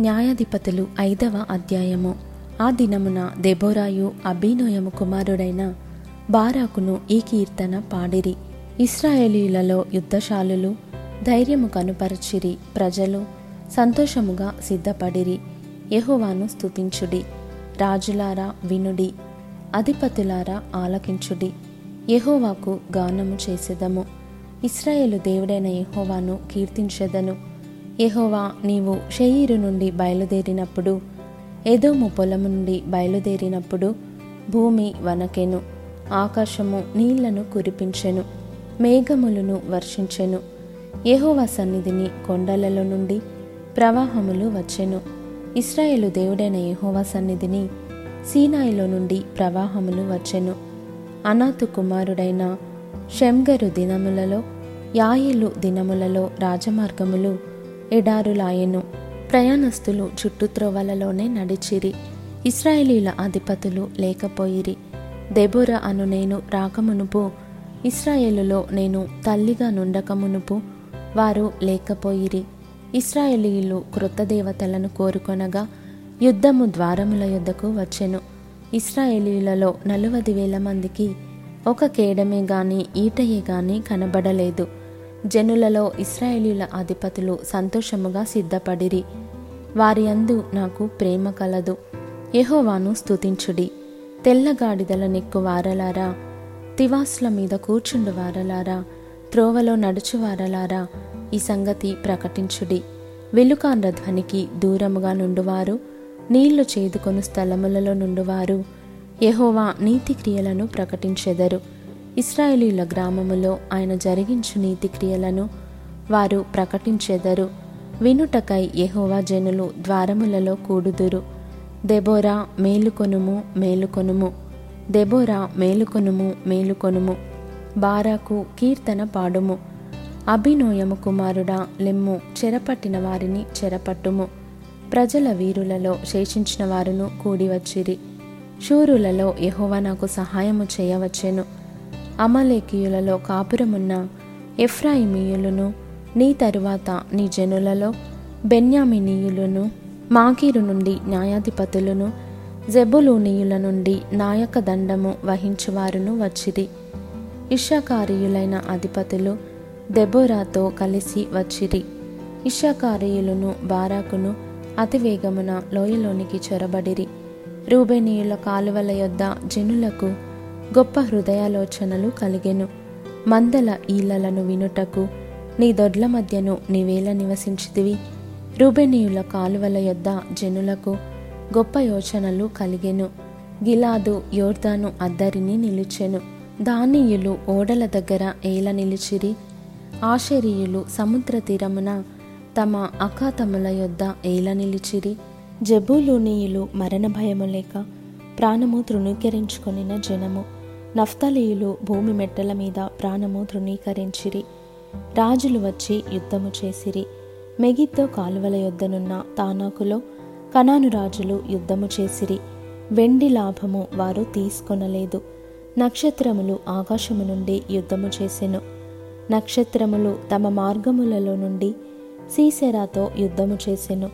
న్యాయాధిపతులు ఐదవ అధ్యాయము. ఆ దినమున దెబోరాయు అభినోయము కుమారుడైన బారాకును ఈ కీర్తన పాడిరి. ఇస్రాయేలీలలో యుద్ధశాలులు ధైర్యము కనుపరచిరి. ప్రజలు సంతోషముగా సిద్ధపడిరి. యహోవాను స్తుతించుడి. రాజులారా వినుడి. అధిపతులారా ఆలకించుడి. యహోవాకు గానము చేసేదము. ఇస్రాయేలు దేవుడైన యహోవాను కీర్తించెదను. యహోవా నీవు షయీరు నుండి బయలుదేరినప్పుడు ఏదోము పొలము నుండి బయలుదేరినప్పుడు భూమి వనకెను ఆకాశము నీళ్ళను కురిపించెను మేఘములను వర్షించెను. యెహోవా సన్నిధిని కొండలలో నుండి ప్రవాహములు వచ్చెను. ఇస్రాయేలు దేవుడైన యెహోవా సన్నిధిని సీనాయిలో నుండి ప్రవాహములు వచ్చెను. అనాథు కుమారుడైన షెంగరు దినములలో యాయిలు దినములలో రాజమార్గములు ఎడారులాయెను. ప్రయాణస్తులు చుట్టుత్రోవలలోనే నడిచిరి. ఇస్రాయేలీల అధిపతులు లేకపోయిరి. దెబోర అను నేను రాకమునుపు ఇస్రాయేలులో నేను తల్లిగా నుండకమునుపు వారు లేకపోయిరి. ఇస్రాయేలీలు క్రొత్త దేవతలను కోరుకొనగా యుద్ధము ద్వారముల యుద్ధకు వచ్చెను. ఇస్రాయేలీలలో నలువది వేల మందికి ఒక కేడమే గాని ఈటయే గాని కనబడలేదు. జనులలో ఇస్రాయేలీల అధిపతులు సంతోషముగా సిద్ధపడిరి. వారి అందు నాకు ప్రేమ కలదు. యహోవాను స్తుతించుడి. తెల్లగాడిదల నెక్కు వారలారా. తివాసుల మీద కూర్చుండు వారలారా. త్రోవలో నడుచు వారలారా. ఈ సంగతి ప్రకటించుడి. వెలుకాండ్ర ధ్వనికి దూరముగా నుండువారు. నీళ్ళు చేదుకొను స్థలములలో నుండువారు. యహోవా నీతి క్రియలను ప్రకటించెదరు. ఇస్రాయేలీల గ్రామములో ఆయన జరిగించు నీతి క్రియలను వారు ప్రకటించెదరు. వినుటకై యహోవా జనులు ద్వారములలో కూడుదురు. దెబోరా మేలుకొనుము మేలుకొనుము. దెబోరా మేలుకొనుము మేలుకొనుము. బారాకు కీర్తన పాడుము. అభినోయము కుమారుడా లెమ్ము చెరపట్టిన వారిని చెరపట్టుము. ప్రజల వీరులలో శేషించిన వారును కూడివచ్చిరి. శూరులలో యహోవా నాకు సహాయము చేయవచ్చెను. అమలేకీయులలో కాపురమున్న ఎఫ్రాయిమీయులను నీ తరువాత నీ జనులలో బెన్యామినీయులను మాకీరు నుండి న్యాయాధిపతులను జెబులూనీయుల నుండి నాయక దండము వహించువారును వచ్చిరి. ఇషాకారీయులైన అధిపతులు దెబోరాతో కలిసి వచ్చిరి. ఇషాకారీయులను బారాకును అతివేగమున లోయలోనికి చొరబడిరి. రూబేనీయుల కాలువల యొద్ద జనులకు గొప్ప హృదయాలోచనలు కలిగెను. మందల ఈలలను వినుటకు నీ దొడ్ల మధ్యను నీవేల నివసించితివి. రూబెనీయుల కాలువల యొద్ద జనులకు గొప్ప యోచనలు కలిగెను. గిలాదు యోర్దాను అద్దరిని నిలిచెను. దానీయులు ఓడల దగ్గర ఏల నిలిచిరి. ఆశరీయులు సముద్ర తీరమున తమ అఖాతముల యొద్ద ఏల నిలిచిరి. జబూలూనీయులు మరణ భయము లేక ప్రాణము తృణీకరించుకొనిన జనము. నఫ్తలీయులు భూమి మెట్టల మీద ప్రాణము తృణీకరించిరి. రాజులు వచ్చి యుద్ధము చేసిరి. మెగిద్దో కాలువల యొద్దనున్న తానాకులో కనాను రాజులు యుద్ధము చేసిరి. వెండి లాభము వారు తీసుకొనలేదు. నక్షత్రములు ఆకాశము నుండి యుద్ధము చేసెను. నక్షత్రములు తమ మార్గములలో నుండి సీసెరాతో యుద్ధము చేసెను.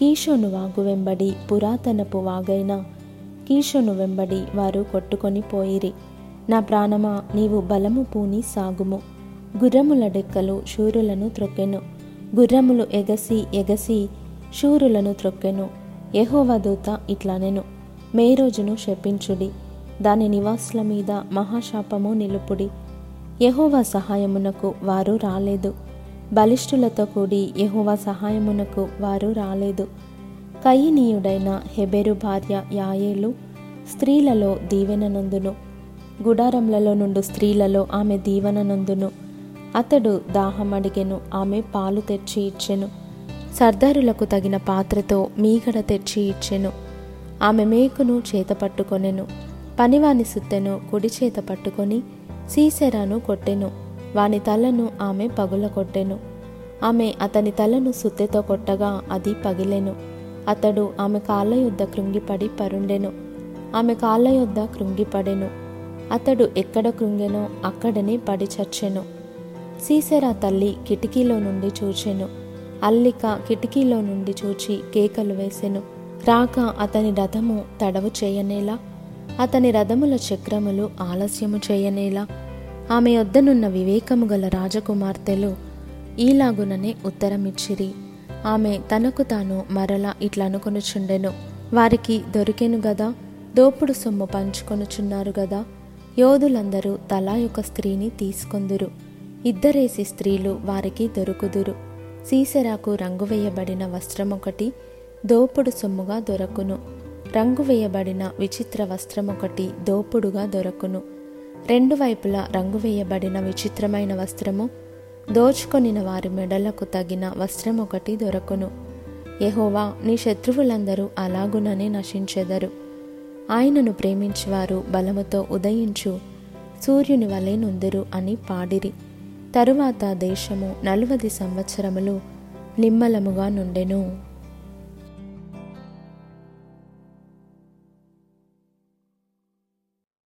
కీషోను వాగు వెంబడి పురాతనపు వాగైన కీషును వెంబడి వారు కొట్టుకొని పోయిరి. నా ప్రాణమా నీవు బలము పూని సాగుము. గుర్రముల డెక్కలు శూరులను త్రొక్కెను. గుర్రములు ఎగసి ఎగసి శూరులను త్రొక్కెను. యహోవదూత ఇట్లానెను. మే రోజును శపించుడి. దాని నివాసుల మీద మహాశాపము నిలుపుడి. యహోవా సహాయమునకు వారు రాలేదు. బలిష్ఠులతో కూడి యహోవా సహాయమునకు వారు రాలేదు. కయినీయుడైన హెబెరు భార్య యాయేలు స్త్రీలలో దీవెననందును గుడారములలో నుండు స్త్రీలలో ఆమె దీవెననందును అతడు దాహమడిగెను ఆమె పాలు తెచ్చి ఇచ్చెను. సర్దారులకు తగిన పాత్రతో మీగడ తెచ్చి ఇచ్చెను. ఆమె మేకును చేత పట్టుకొనెను. పనివాని సుత్తెను కుడి చేత పట్టుకొని సీసెరాను కొట్టెను. వాని తలను ఆమె పగుల కొట్టెను ఆమె అతని తలను సుత్తెతో కొట్టగా అది పగిలెను. అతడు ఆమె కాళ్ళ యొద్ద కృంగిపడి పరుండెను. ఆమె కాళ్ళ యొద్ద కృంగిపడెను. అతడు ఎక్కడ కృంగెనో అక్కడనే పడి చచ్చెను. సీసెరా తల్లి కిటికీలో నుండి చూచెను. అల్లిక కిటికీలో నుండి చూచి కేకలు వేసెను. రాక అతని రథము తడవు చేయనేలా? అతని రథముల చక్రములు ఆలస్యము చేయనేలా? ఆమె వద్దనున్న వివేకము గల రాజకుమార్తెలు ఈలాగుననే ఉత్తరమిచ్చిరి. ఆమె తనకు తాను మరలా ఇట్లా అనుకొనుచుండెను. వారికి దొరికెను గదా దోపుడు సొమ్ము పంచుకొనుచున్నారు గదా యోధులందరూ తలా యొక్క స్త్రీని తీసుకొందురు. ఇద్దరేసి స్త్రీలు వారికి దొరుకుదురు. సీసెరాకు రంగు వేయబడిన వస్త్రమొకటి దోపుడు సొమ్ముగా దొరకును. రంగు వేయబడిన విచిత్ర వస్త్రమొకటి దోపుడుగా దొరకును. రెండు వైపులా రంగు వేయబడిన విచిత్రమైన వస్త్రము దోచుకొనిన వారి మెడలకు తగిన వస్త్రం ఒకటి దొరకును. యహోవా నీ శత్రువులందరూ అలాగుననే నశించెదరు. ఆయనను ప్రేమించువారు బలముతో ఉదయించు. సూర్యుని వలె నుందురు అని పాడిరి. తరువాత దేశము నలువది సంవత్సరములు నిమ్మలముగా నుండెను.